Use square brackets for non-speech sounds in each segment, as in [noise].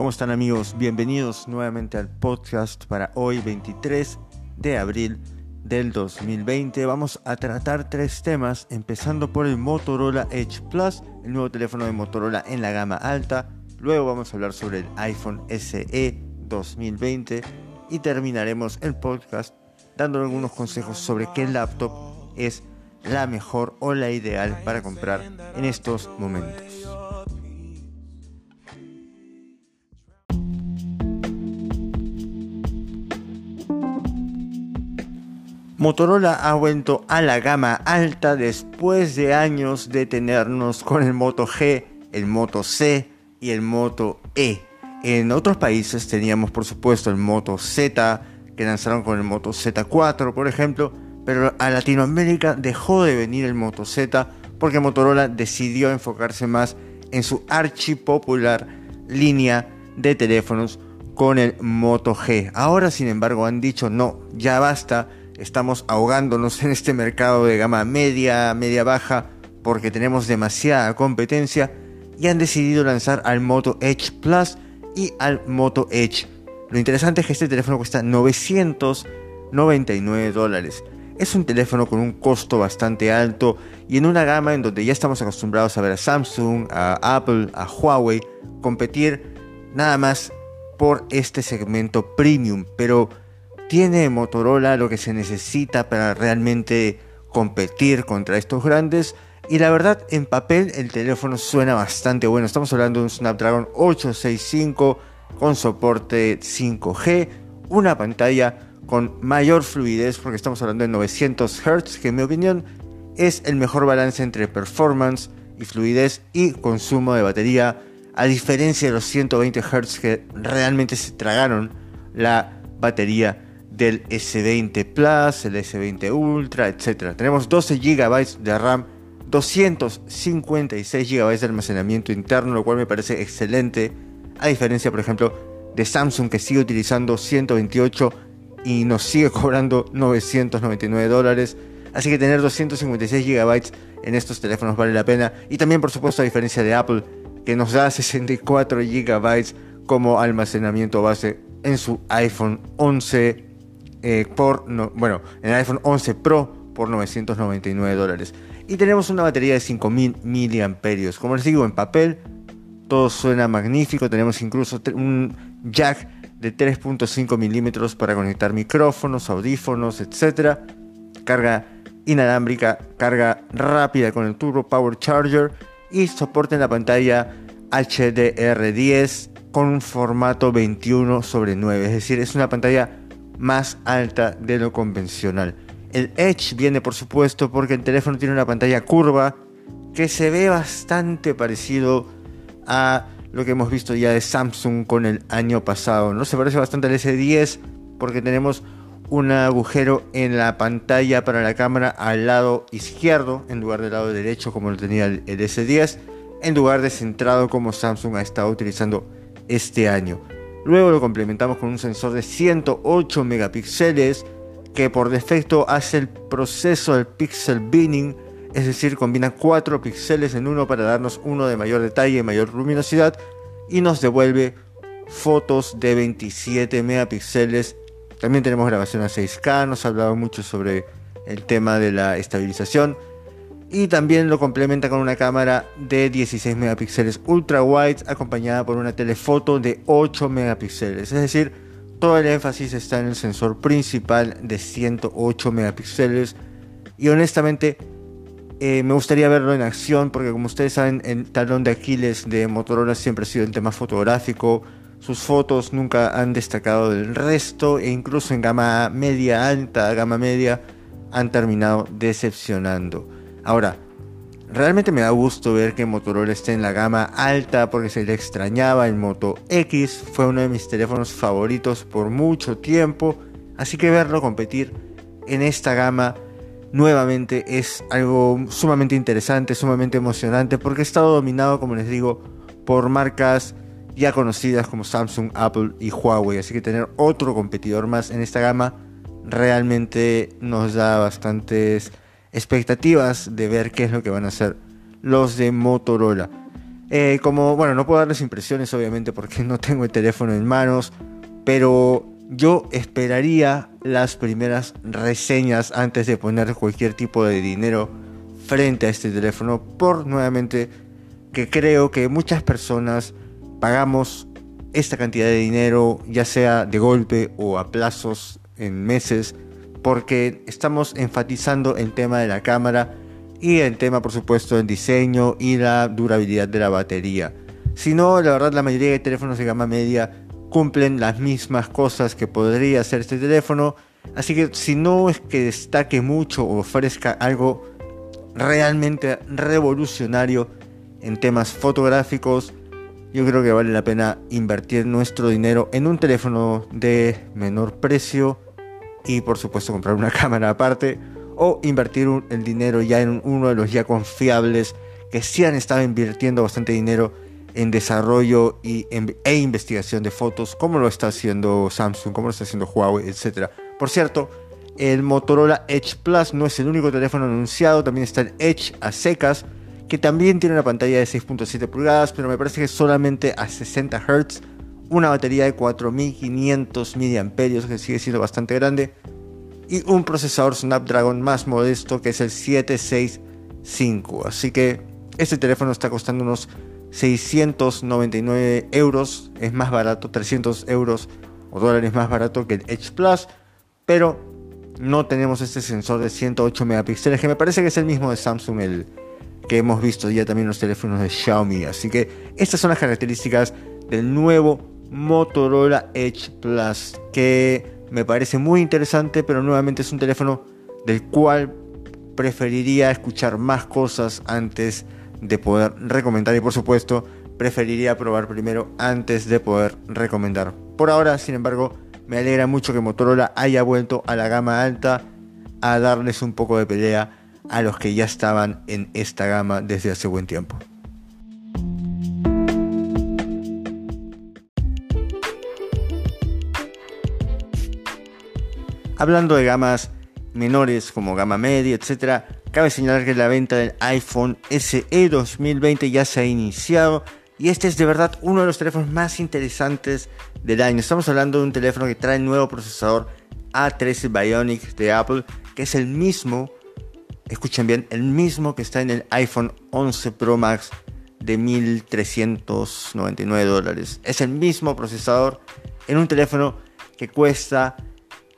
¿Cómo están amigos? Bienvenidos nuevamente al podcast para hoy 23 de abril del 2020. Vamos a tratar tres temas, empezando por el Motorola Edge Plus, el nuevo teléfono de Motorola en la gama alta. Luego vamos a hablar sobre el iPhone SE 2020 y terminaremos el podcast dando algunos consejos sobre qué laptop es la mejor o la ideal para comprar en estos momentos. Motorola ha vuelto a la gama alta después de años de tenernos con el Moto G, el Moto C y el Moto E. En otros países teníamos por supuesto el Moto Z, que lanzaron con el Moto Z4 por ejemplo, pero a Latinoamérica dejó de venir el Moto Z porque Motorola decidió enfocarse más en su archipopular línea de teléfonos con el Moto G. Ahora sin embargo han dicho no, ya basta estamos ahogándonos en este mercado de gama media, media baja, porque tenemos demasiada competencia y han decidido lanzar al Moto Edge Plus y al Moto Edge. Lo interesante es que este teléfono cuesta 999 dólares. Es un teléfono con un costo bastante alto y en una gama en donde ya estamos acostumbrados a ver a Samsung, a Apple, a Huawei competir nada más por este segmento premium, pero ¿Tiene Motorola lo que se necesita para realmente competir contra estos grandes? Y la verdad, en papel el teléfono suena bastante bueno. Estamos hablando de un Snapdragon 865 con soporte 5G, una pantalla con mayor fluidez porque estamos hablando de 900 Hz, que en mi opinión es el mejor balance entre performance y fluidez y consumo de batería, a diferencia de los 120 Hz que realmente se tragaron la batería del S20 Plus, el S20 Ultra, etc. Tenemos 12 GB de RAM, 256 GB de almacenamiento interno, lo cual me parece excelente, a diferencia, por ejemplo, de Samsung que sigue utilizando 128 y nos sigue [laughs] cobrando 999 dólares. Así que tener 256 GB en estos teléfonos vale la pena. Y también, por supuesto, a diferencia de Apple, que nos da [laughs] 64 GB como almacenamiento base en su iPhone 11 eh, por, no, bueno, en el iPhone 11 Pro por 999 dólares. Y tenemos una batería de 5000 miliamperios. Como les digo, en papel todo suena magnífico. Tenemos incluso un jack de 3.5 milímetros para conectar micrófonos, audífonos, etc. Carga inalámbrica, carga rápida con el Turbo Power Charger y soporte en la pantalla HDR10 con un formato 21 sobre 9. Es decir, es una pantalla más alta de lo convencional. El Edge viene por supuesto porque el teléfono tiene una pantalla curva que se ve bastante parecido a lo que hemos visto ya de Samsung con el año pasado. No se parece bastante al S10 porque tenemos un agujero en la pantalla para la cámara al lado izquierdo en lugar del lado derecho como lo tenía el S10 en lugar de centrado como Samsung ha estado utilizando este año. Luego lo complementamos con un sensor de 108 megapíxeles que por defecto hace el proceso del pixel binning, es decir, combina 4 píxeles en uno para darnos uno de mayor detalle y mayor luminosidad y nos devuelve fotos de 27 megapíxeles. También tenemos grabación a 6K, nos ha hablado mucho sobre el tema de la estabilización y también lo complementa con una cámara de 16 megapíxeles ultra wide acompañada por una telefoto de 8 megapíxeles. Es decir, todo el énfasis está en el sensor principal de 108 megapíxeles y honestamente eh, me gustaría verlo en acción porque como ustedes saben el talón de Aquiles de Motorola siempre ha sido el tema fotográfico. Sus fotos nunca han destacado del resto e incluso en gama media alta, gama media, han terminado decepcionando. Ahora, realmente me da gusto ver que Motorola esté en la gama alta porque se le extrañaba el Moto X. Fue uno de mis teléfonos favoritos por mucho tiempo. Así que verlo competir en esta gama nuevamente es algo sumamente interesante, sumamente emocionante porque ha estado dominado, como les digo, por marcas ya conocidas como Samsung, Apple y Huawei. Así que tener otro competidor más en esta gama realmente nos da bastantes expectativas de ver qué es lo que van a hacer los de Motorola. Eh, como, bueno, no puedo darles impresiones obviamente porque [laughs] no tengo el teléfono en manos, pero yo esperaría las primeras reseñas antes de poner cualquier tipo de dinero frente a este teléfono por nuevamente que creo que muchas personas pagamos esta cantidad de dinero ya sea de golpe o a plazos en meses porque estamos enfatizando el tema de la cámara y el tema por supuesto del diseño y la durabilidad de la batería. Si no, la verdad la mayoría de teléfonos de gama media cumplen las mismas cosas que podría hacer este teléfono. Así que si no es que destaque mucho o ofrezca algo realmente revolucionario en temas fotográficos, yo creo que vale la pena invertir nuestro dinero en un teléfono de menor precio y por supuesto comprar una [laughs] cámara aparte o invertir el dinero ya en uno de los ya confiables que sí han estado invirtiendo bastante dinero en desarrollo y e investigación de fotos, como lo está haciendo Samsung, como lo está haciendo Huawei, etc. Por cierto, el Motorola Edge Plus no es el único teléfono anunciado, también está el Edge a secas, que también tiene una pantalla de 6.7 pulgadas, pero me parece que solamente a 60 Hz, una batería de 4500 mAh, que sigue siendo bastante grande, y un procesador Snapdragon más modesto que es el 765. Así que este teléfono está costando unos 699 euros, es más barato, 300 euros o dólares más barato que el Edge Plus, pero no tenemos este sensor de 108 megapíxeles que me parece que es el mismo de Samsung, el que hemos visto ya también en los teléfonos de Xiaomi. Así que estas son las características del nuevo Motorola Edge Plus, que me parece muy interesante, pero nuevamente es un teléfono del cual preferiría escuchar más cosas antes de de poder recomendar y por supuesto preferiría probar primero antes de poder recomendar. Por ahora, sin embargo, me alegra mucho que Motorola haya vuelto a la gama alta a darles un poco de pelea a los que ya estaban en esta gama desde hace buen tiempo. Hablando de gamas menores como gama media, etcétera, cabe señalar que la venta del iPhone SE 2020 ya se ha iniciado y este es de verdad uno de los teléfonos más interesantes del año. Estamos hablando de un teléfono que trae el nuevo procesador A13 Bionic de Apple, que es el mismo, escuchen bien, el mismo que está en el iPhone 11 Pro Max de 1.399 dólares. Es el mismo procesador en un teléfono que cuesta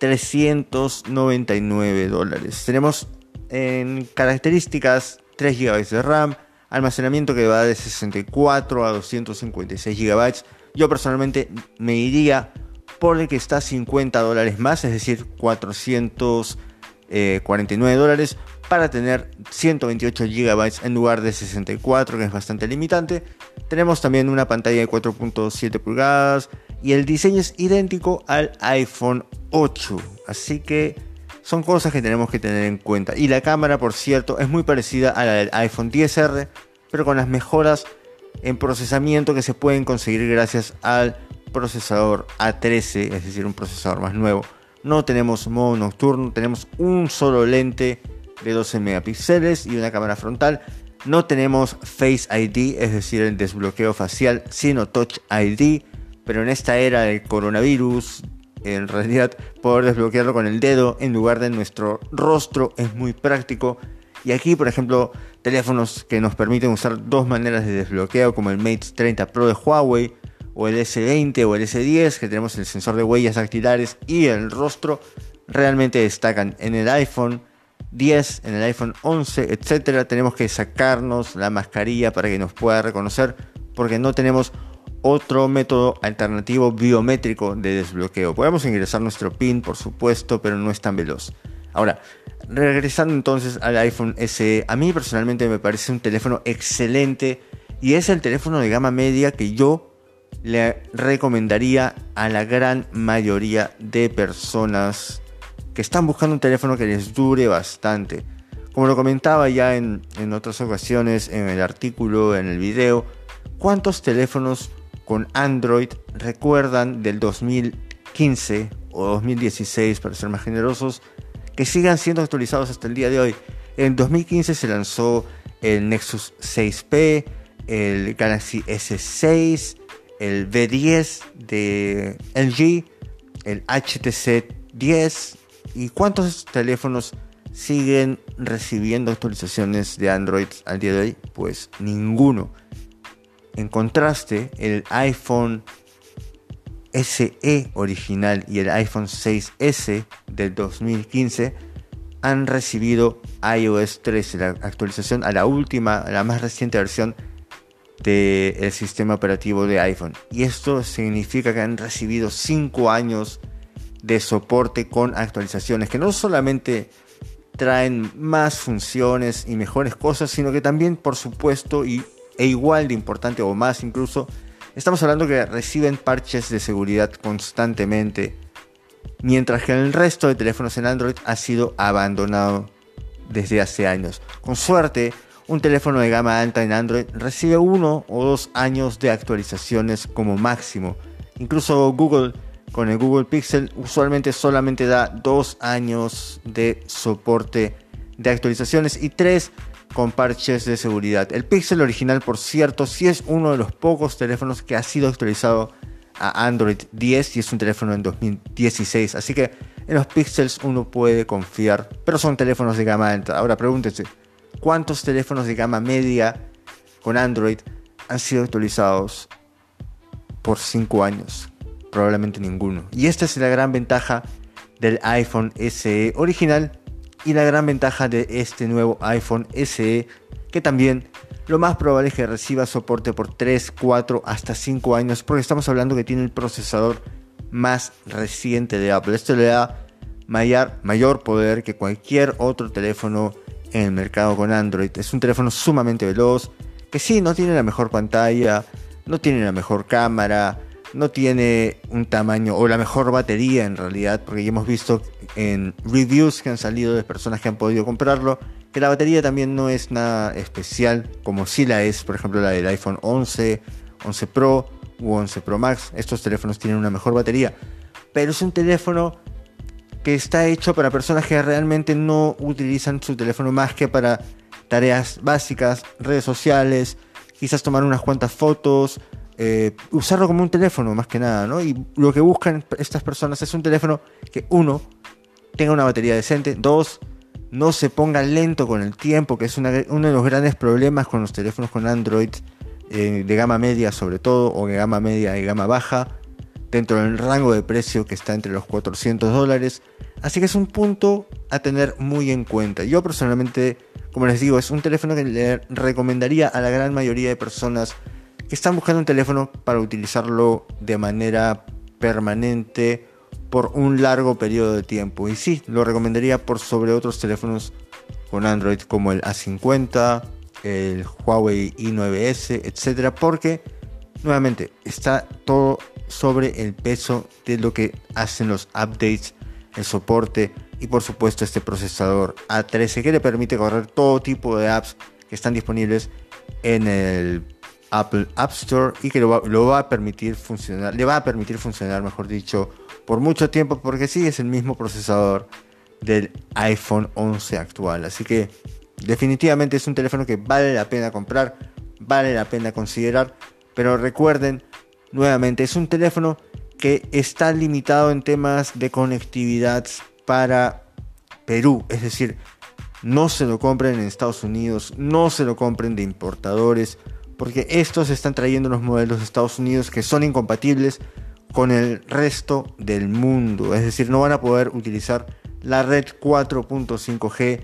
399 dólares. Tenemos en características 3 GB de RAM, almacenamiento que va de 64 a 256 GB. Yo personalmente me iría por el que está 50 dólares más, es decir, 449 dólares para tener 128 GB en lugar de 64, que es bastante limitante. Tenemos también una pantalla de 4.7 pulgadas y el diseño es idéntico al iPhone 8. Así que son cosas que tenemos que tener en cuenta. Y la cámara, por cierto, es muy parecida a la del iPhone 10R, pero con las mejoras en procesamiento que se pueden conseguir gracias al procesador A13, es decir, un procesador más nuevo. No tenemos modo nocturno, tenemos un solo lente de 12 megapíxeles y una cámara frontal. No tenemos Face ID, es decir, el desbloqueo facial, sino Touch ID. Pero en esta era del coronavirus, en realidad poder desbloquearlo con el dedo en lugar de nuestro rostro es muy práctico. Y aquí, por ejemplo, teléfonos que nos permiten usar dos maneras de desbloqueo, como el Mate 30 Pro de Huawei, o el S20 o el S10, que tenemos el sensor de huellas dactilares y el rostro, realmente destacan. En el iPhone 10, en el iPhone 11, etcétera, tenemos que sacarnos la mascarilla para que nos pueda reconocer, porque no tenemos otro método alternativo biométrico de desbloqueo. Podemos ingresar nuestro PIN, por supuesto, pero no es tan veloz. Ahora, regresando entonces al iPhone SE, a mí personalmente me parece un teléfono excelente y es el teléfono de gama media que yo le recomendaría a la gran mayoría de personas que están buscando un teléfono que les dure bastante. Como lo comentaba ya en, en otras ocasiones, en el artículo, en el video, ¿cuántos teléfonos con Android recuerdan del 2015 o 2016, para ser más generosos, que sigan siendo actualizados hasta el día de hoy. En 2015 se lanzó el Nexus 6P, el Galaxy S6, el V10 de LG, el HTC 10 y cuántos teléfonos siguen recibiendo actualizaciones de Android al día de hoy? Pues ninguno. En contraste, el iPhone SE original y el iPhone 6S del 2015 han recibido iOS 13, la actualización a la última, a la más reciente versión del sistema operativo de iPhone. Y esto significa que han recibido 5 años de soporte con actualizaciones que no solamente traen más funciones y mejores cosas, sino que también, por supuesto, y, e igual de importante o más incluso, estamos hablando que reciben parches de seguridad constantemente, mientras que el resto de teléfonos en Android ha sido abandonado desde hace años. Con suerte, un teléfono de gama alta en Android recibe uno o dos años de actualizaciones como máximo. Incluso Google con el Google Pixel usualmente solamente da dos años de soporte de actualizaciones y tres con parches de seguridad. El Pixel original, por cierto, sí es uno de los pocos teléfonos que ha sido actualizado a Android 10 y es un teléfono en 2016. Así que en los Pixels uno puede confiar, pero son teléfonos de gama alta. Ahora pregúntese, ¿cuántos teléfonos de gama media con Android han sido actualizados por 5 años? probablemente ninguno. Y esta es la gran ventaja del iPhone SE original y la gran ventaja de este nuevo iPhone SE que también lo más probable es que reciba soporte por 3, 4, hasta 5 años porque estamos hablando que tiene el procesador más reciente de Apple. Esto le da mayor, mayor poder que cualquier otro teléfono en el mercado con Android. Es un teléfono sumamente veloz que sí, no tiene la mejor pantalla, no tiene la mejor cámara, no tiene un tamaño o la mejor batería en realidad, porque ya hemos visto en reviews que han salido de personas que han podido comprarlo, que la batería también no es nada especial, como si la es, por ejemplo, la del iPhone 11, 11 Pro u 11 Pro Max. Estos teléfonos tienen una mejor batería, pero es un teléfono que está hecho para personas que realmente no utilizan su teléfono más que para tareas básicas, redes sociales, quizás tomar unas cuantas fotos, eh, usarlo como un teléfono más que nada, ¿no? Y lo que buscan estas personas es un teléfono que uno tenga una batería decente, dos no se ponga lento con el tiempo, que es uno de los grandes problemas con los teléfonos con Android eh, de gama media sobre todo, o de gama media y gama baja, dentro del rango de precio que está entre los 400 dólares. Así que es un punto a tener muy en cuenta. Yo personalmente, como les digo, es un teléfono que le recomendaría a la gran mayoría de personas están buscando un teléfono para utilizarlo de manera permanente por un largo periodo de tiempo. Y sí, lo recomendaría por sobre otros teléfonos con Android como el A50, el Huawei i9S, etcétera, porque nuevamente está todo sobre el peso de lo que hacen los updates, el soporte y por supuesto este procesador A13 que le permite correr todo tipo de apps que están disponibles en el Apple App Store y que lo va, a permitir funcionar, le va a permitir funcionar, mejor dicho, por mucho tiempo porque sí es el mismo procesador del iPhone 11 actual. Así que definitivamente es un teléfono que vale la pena comprar, vale la pena considerar, pero recuerden, nuevamente, es un teléfono que está limitado en temas de conectividad para Perú, es decir, no se lo compren en Estados Unidos, no se lo compren de importadores, porque estos están trayendo unos modelos de Estados Unidos que son incompatibles con el resto del mundo. Es decir, no van a poder utilizar la red 4.5G,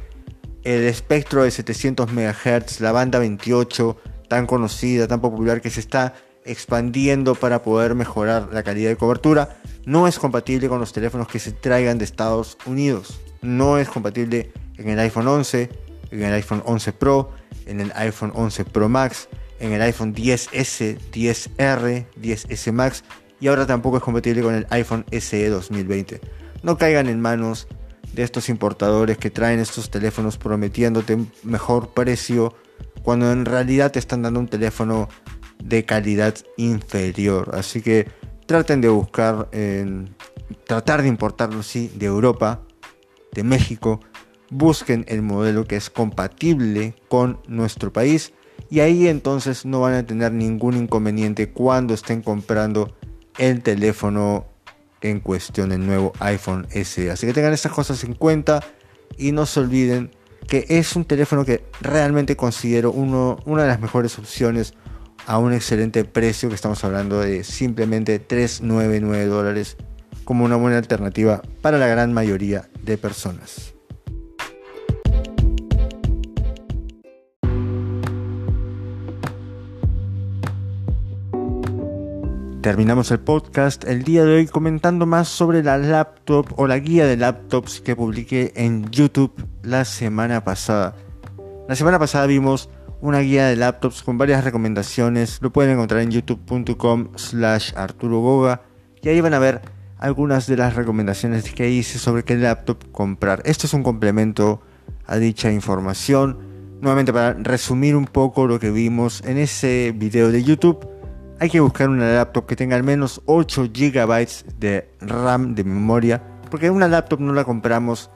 el espectro de 700 MHz, la banda 28, tan conocida, tan popular, que se está expandiendo para poder mejorar la calidad de cobertura. No es compatible con los teléfonos que se traigan de Estados Unidos. No es compatible en el iPhone 11, en el iPhone 11 Pro, en el iPhone 11 Pro Max en el iPhone 10S, 10R, 10S Max y ahora tampoco es compatible con el iPhone SE 2020. No caigan en manos de estos importadores que traen estos teléfonos prometiéndote mejor precio cuando en realidad te están dando un teléfono de calidad inferior. Así que traten de buscar, tratar de importarlo sí de Europa, de México. Busquen el modelo que es compatible con nuestro país y ahí entonces no van a tener ningún inconveniente cuando estén comprando el teléfono en cuestión, el nuevo iPhone SE. Así que tengan estas cosas en cuenta y no se olviden que es un teléfono que realmente considero una de las mejores opciones a un excelente precio, que estamos hablando de simplemente 399 dólares como una buena alternativa para la gran mayoría de personas. Terminamos el podcast el día de hoy comentando más sobre la laptop o la guía de laptops que publiqué en YouTube la semana pasada. La semana pasada vimos una guía de laptops con varias recomendaciones. Lo pueden encontrar en youtube.com slash Arturo Goga y ahí van a ver algunas de las recomendaciones que hice sobre qué laptop comprar. Esto es un complemento a dicha información. Nuevamente para resumir un poco lo que vimos en ese video de YouTube, hay que buscar una laptop que tenga al menos 8 GB de RAM de memoria, porque una laptop no la compramos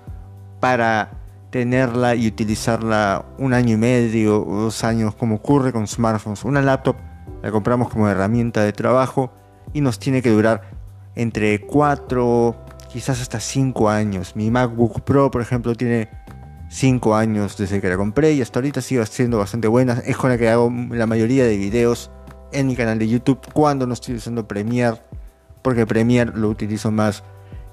para tenerla y utilizarla un año y medio o dos años como ocurre con smartphones. Una laptop la compramos como herramienta de trabajo y nos tiene que durar entre 4, quizás hasta 5 años. Mi MacBook Pro, por ejemplo, tiene 5 años desde que la compré y hasta ahorita sigue siendo bastante buena. Es con la que hago la mayoría de videos en mi canal de YouTube cuando no estoy usando Premiere, porque Premiere lo utilizo más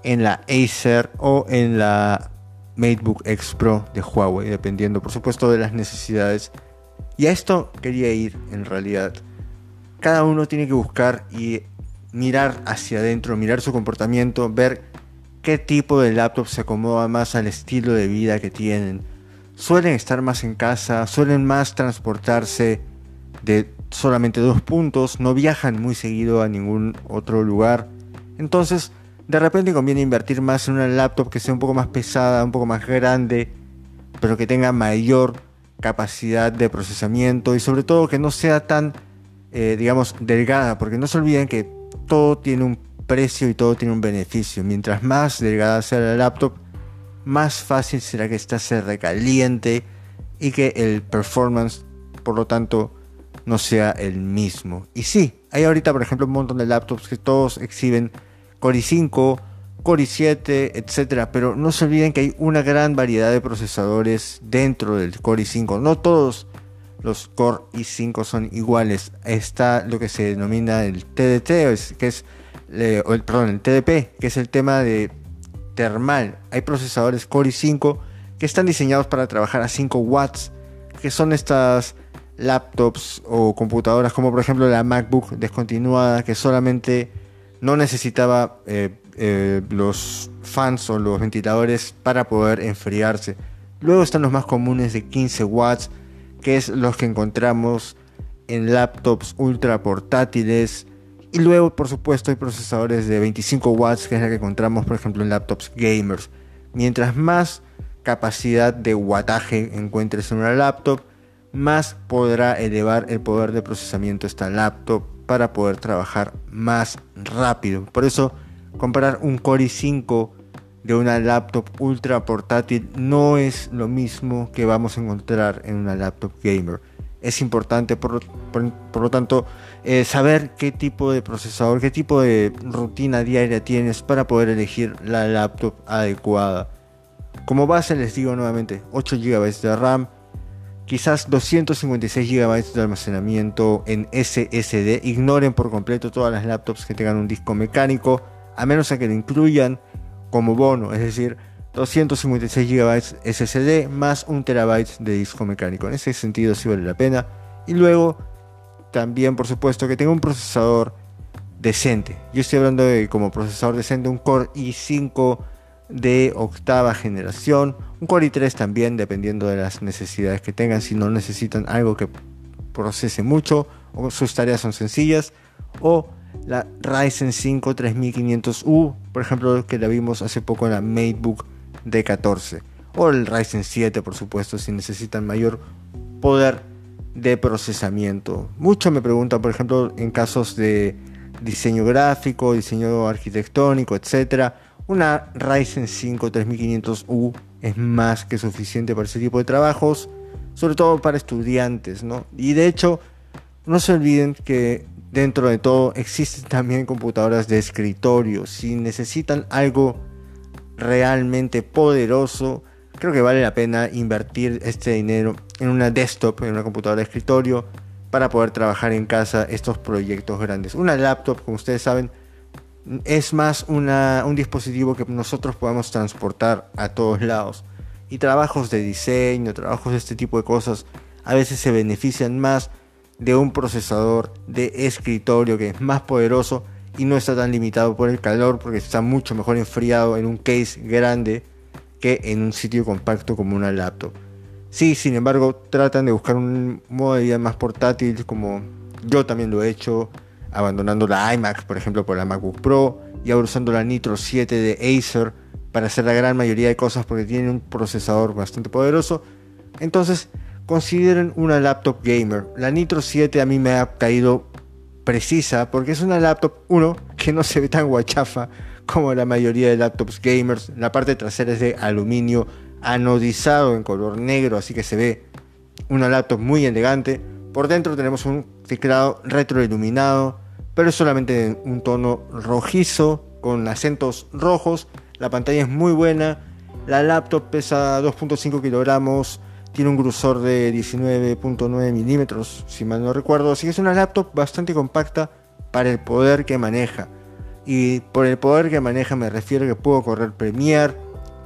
en la Acer o en la MateBook X Pro de Huawei, dependiendo por supuesto de las necesidades. Y a esto quería ir en realidad. Cada uno tiene que buscar y mirar hacia adentro, mirar su comportamiento, ver qué tipo de laptop se acomoda más al estilo de vida que tienen. Suelen estar más en casa, suelen más transportarse de solamente dos puntos, no viajan muy seguido a ningún otro lugar. Entonces, de repente conviene invertir más en una laptop que sea un poco más pesada, un poco más grande, pero que tenga mayor capacidad de procesamiento y sobre todo que no sea tan, eh, digamos, delgada, porque no se olviden que todo tiene un precio y todo tiene un beneficio. Mientras más delgada sea la laptop, más fácil será que ésta se recaliente y que el performance, por lo tanto, no sea el mismo. Y sí, hay ahorita, por ejemplo, un montón de laptops que todos exhiben Core i5, Core i7, etcétera, pero no se olviden que hay una gran variedad de procesadores dentro del Core i5. No todos los Core i5 son iguales. Está lo que se denomina el TDT, es el, perdón, el TDP, que es el tema de termal. Hay procesadores Core i5 que están diseñados para trabajar a 5 watts, que son estas laptops o computadoras como por ejemplo la MacBook descontinuada que solamente no necesitaba eh, eh, los fans o los ventiladores para poder enfriarse. Luego están los más comunes de 15 watts que es los que encontramos en laptops ultra portátiles. Y luego, por supuesto, hay procesadores de 25 watts, que es la que encontramos, por ejemplo, en laptops gamers. Mientras más capacidad de wattaje encuentres en una laptop, más podrá elevar el poder de procesamiento esta laptop para poder trabajar más rápido. Por eso, comprar un Core i5 de una laptop ultra portátil no es lo mismo que vamos a encontrar en una laptop gamer. Es importante, por, lo tanto, eh, saber qué tipo de procesador, qué tipo de rutina diaria tienes para poder elegir la laptop adecuada. Como base les digo nuevamente, 8 GB de RAM, quizás 256 GB de almacenamiento en SSD. Ignoren por completo todas las laptops que tengan un disco mecánico, a menos a que lo incluyan como bono, es decir, 256 GB SSD más 1 TB de disco mecánico. En ese sentido sí vale la pena. Y luego también, por supuesto, que tenga un procesador decente. Yo estoy hablando de como procesador decente un Core i5 de octava generación, un Core i3 también, dependiendo de las necesidades que tengan. Si no necesitan algo que procese mucho o sus tareas son sencillas, o la Ryzen 5 3500U, por ejemplo, que la vimos hace poco en la MateBook D14, o el Ryzen 7, por supuesto, si necesitan mayor poder de procesamiento. Mucho me preguntan, por ejemplo, en casos de diseño gráfico, diseño arquitectónico, etcétera, una Ryzen 5 3500U es más que suficiente para ese tipo de trabajos sobre todo para estudiantes, ¿no? Y de hecho, no se olviden que dentro de todo existen [laughs] también computadoras de escritorio. Si necesitan algo realmente poderoso, creo que vale la pena invertir este dinero en una desktop, en una computadora de escritorio, para poder trabajar en casa estos proyectos grandes. Una laptop, como ustedes saben, es más un dispositivo que nosotros podamos transportar a todos lados. Y trabajos de diseño, trabajos de este tipo de cosas, a veces se benefician más de un procesador de escritorio que es más poderoso y no está tan limitado por el calor porque está mucho mejor enfriado en un case grande que en un sitio compacto como una laptop. Sí, sin embargo, tratan de buscar un modo de vida más portátil como yo también lo he hecho, abandonando la iMac, por ejemplo, por la MacBook Pro y ahora usando la Nitro 7 de Acer para hacer la gran mayoría de cosas porque tiene un procesador bastante poderoso. Entonces, consideren una laptop gamer. La Nitro 7 a mí me ha caído precisa porque es una laptop, uno, que no se ve tan guachafa como la mayoría de laptops gamers. La parte trasera es de aluminio anodizado en color negro, así que se ve una laptop muy elegante. Por dentro tenemos un teclado retroiluminado, pero es solamente un tono rojizo con acentos rojos. La pantalla es muy buena. La laptop pesa 2.5 kilogramos, tiene un grosor de 19.9 milímetros, si mal no recuerdo. Así que es una laptop bastante compacta para el poder que maneja. Y por el poder que maneja me refiero que puedo correr Premiere,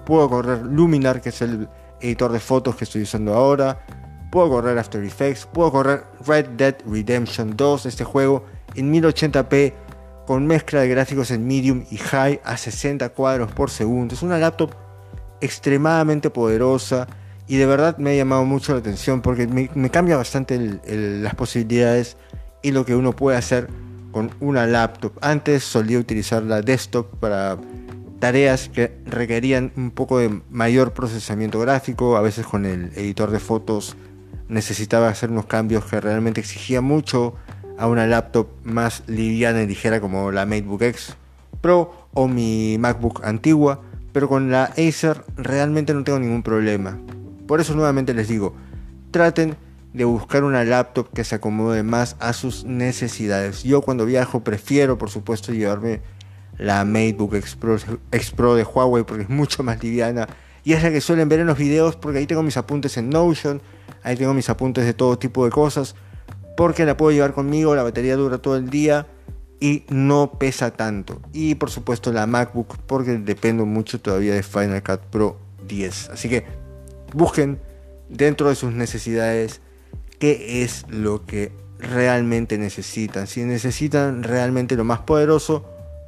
puedo correr Luminar, que es el editor de fotos que estoy usando ahora, puedo correr After Effects, puedo correr Red Dead Redemption 2, este juego en 1080p con mezcla de gráficos en medium y high a 60 cuadros por segundo. Es una laptop extremadamente poderosa y de verdad me ha llamado mucho la atención porque me, cambia bastante las posibilidades y lo que uno puede hacer con una laptop. Antes solía utilizar la desktop para tareas que requerían un poco de mayor procesamiento gráfico, a veces con el editor de fotos necesitaba hacer unos cambios que realmente exigía mucho a una laptop más liviana y ligera como la MacBook X Pro o mi MacBook antigua, pero con la Acer realmente no tengo ningún problema. Por eso nuevamente les digo, traten de buscar una laptop que se acomode más a sus necesidades. Yo cuando viajo prefiero, por supuesto, llevarme la MacBook X Pro, de Huawei porque es mucho más liviana y es la que suelen ver en los videos porque ahí tengo mis apuntes en Notion, ahí tengo mis apuntes de todo tipo de cosas porque la puedo llevar conmigo, la batería dura todo el día y no pesa tanto. Y por supuesto la MacBook porque dependo mucho todavía de Final Cut Pro 10. Así que busquen dentro de sus necesidades qué es lo que realmente necesitan. Si necesitan realmente lo más poderoso,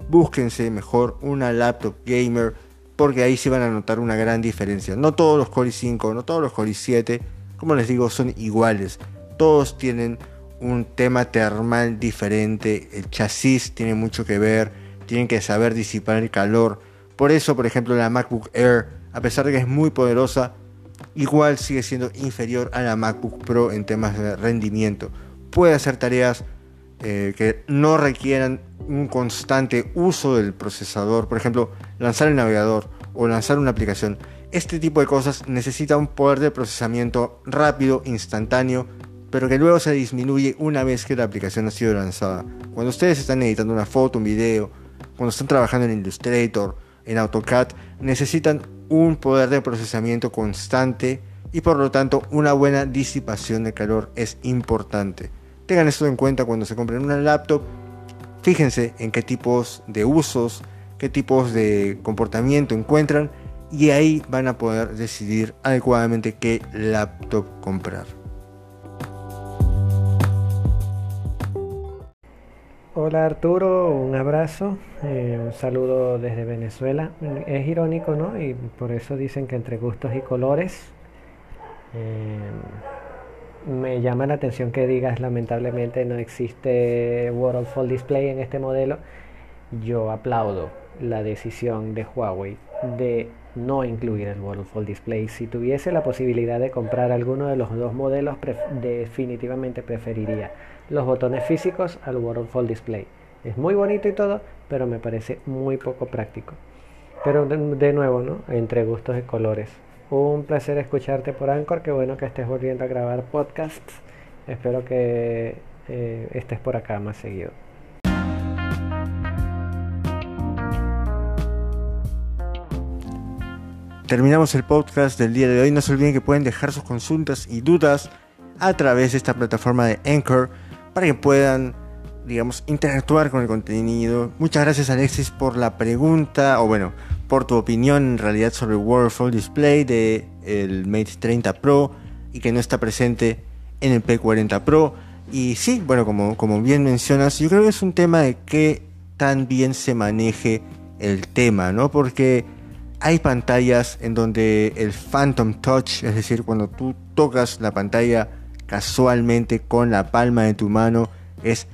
búsquense mejor una laptop gamer porque ahí se van a notar una gran diferencia. No todos los Core i5, no todos los Core i7, como les digo, son iguales. Todos tienen un tema termal diferente, el chasis tiene mucho que ver, tienen que saber disipar el calor. Por eso, por ejemplo, la MacBook Air, a pesar de que es muy poderosa, igual sigue siendo inferior a la MacBook Pro en temas de rendimiento. Puede hacer tareas eh, que no requieran un constante uso del procesador, por ejemplo, lanzar el navegador o lanzar una aplicación. Este tipo de cosas necesita un poder de procesamiento rápido, instantáneo, pero que luego se disminuye una vez que la aplicación ha sido lanzada. Cuando ustedes están editando una foto, un video, cuando están trabajando en Illustrator, en AutoCAD, necesitan un poder de procesamiento constante y por lo tanto una buena disipación de calor es importante. Tengan esto en cuenta cuando se compren una laptop. Fíjense en qué tipos de usos, qué tipos de comportamiento encuentran y ahí van a poder decidir adecuadamente qué laptop comprar. Hola Arturo, un abrazo, eh, un saludo desde Venezuela. Es irónico, ¿no? Y por eso dicen que entre gustos y colores. Eh, me llama la atención que digas, lamentablemente no existe Waterfall Display en este modelo. Yo aplaudo la decisión de Huawei de no incluir el Waterfall Display. Si tuviese la posibilidad de comprar alguno de los dos modelos, definitivamente preferiría los botones físicos al Waterfall Display. Es muy bonito y todo, pero me parece muy poco práctico. Pero de, nuevo, ¿no? Entre gustos y colores. un placer escucharte por Anchor. Qué bueno que estés volviendo a grabar podcasts. Espero que eh, estés por acá más seguido. Terminamos el podcast del día de hoy. No se olviden que pueden dejar sus consultas y dudas a través de esta plataforma de Anchor para que puedan, digamos, interactuar con el contenido. Muchas gracias Alexis por la pregunta, o bueno, por tu opinión en realidad sobre Full Display de el Mate 30 Pro y que no está presente en el P40 Pro. Y sí, bueno, como, como bien mencionas, yo creo que es un tema de que tan bien se maneje el tema, ¿no? Porque hay pantallas en donde el Phantom Touch, es decir, cuando tú tocas la pantalla casualmente con la palma de tu mano, es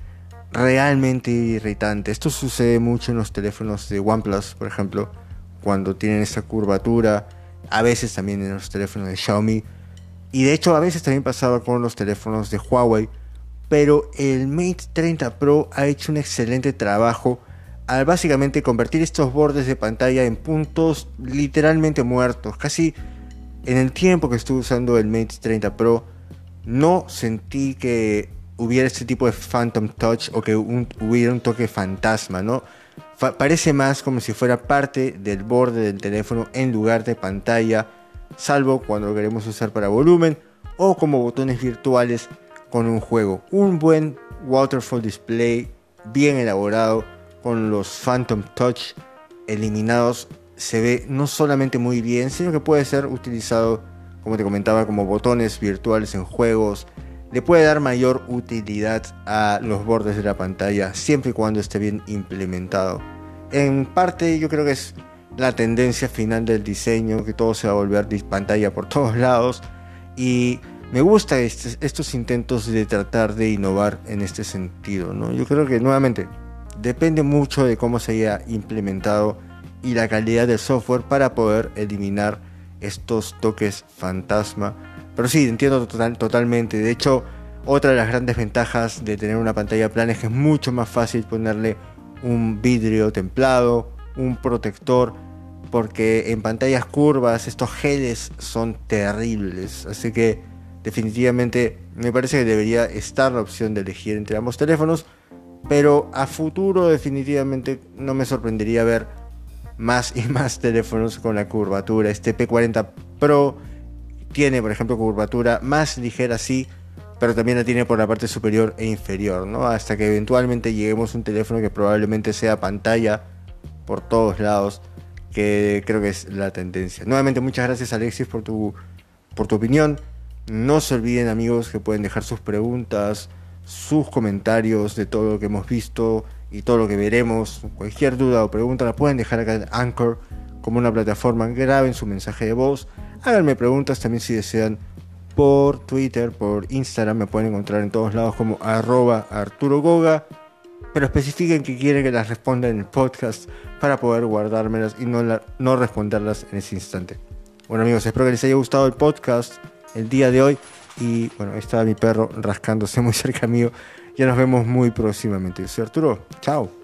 realmente irritante. Esto sucede mucho en los teléfonos de OnePlus, por ejemplo, cuando tienen esa curvatura, a veces también en los teléfonos de Xiaomi, y de hecho a veces también pasaba con los teléfonos de Huawei, pero el Mate 30 Pro ha hecho un excelente trabajo al básicamente convertir estos bordes de pantalla en puntos literalmente muertos. Casi en el tiempo que estuve usando el Mate 30 Pro, no sentí que hubiera este tipo de Phantom Touch o que hubiera un toque fantasma, ¿no? parece más como si fuera parte del borde del teléfono en lugar de pantalla, salvo cuando lo queremos usar para volumen o como botones virtuales con un juego. Un buen waterfall display bien elaborado con los Phantom Touch eliminados se ve no solamente muy bien, sino que puede ser utilizado, como te comentaba, como botones virtuales en juegos. Le puede dar mayor utilidad a los bordes de la pantalla siempre y cuando esté bien implementado. En parte yo creo que es la tendencia final del diseño, que todo se va a volver pantalla por [laughs] todos lados. Y me gusta estos intentos de tratar de innovar en este sentido. ¿no? Yo creo que nuevamente depende mucho de cómo se haya implementado y la calidad del software para poder eliminar estos toques fantasma. Pero sí, entiendo totalmente. De hecho, otra de las grandes ventajas de tener una pantalla plana es que es mucho más fácil ponerle un vidrio templado, un protector, porque en pantallas curvas estos geles son terribles. Así que definitivamente me parece que debería estar la opción de elegir entre ambos teléfonos pero a futuro definitivamente no me sorprendería ver más y más teléfonos con la curvatura. Este P40 Pro tiene, por ejemplo, curvatura más ligera, sí, pero también la tiene por la parte superior e inferior, ¿no? Hasta que eventualmente lleguemos a un teléfono que probablemente sea pantalla por todos lados, que creo que es la tendencia. Nuevamente, muchas gracias Alexis por tu, por tu opinión. No se olviden amigos que pueden dejar sus preguntas, sus comentarios de todo lo que hemos visto y todo lo que veremos. Cualquier duda o pregunta la pueden dejar acá en Anchor como una plataforma. Graben su mensaje de voz. Háganme preguntas también si desean por Twitter, por Instagram. Me pueden encontrar en todos lados como arroba Arturo Goga. Pero especifiquen que quieren que las responda en el podcast para poder guardármelas y no, no responderlas en ese instante. Bueno amigos, espero que les haya gustado el podcast el día de hoy. Y bueno, ahí está mi perro rascándose [laughs] muy cerca mío. Ya nos vemos muy próximamente. Soy Arturo. Chao.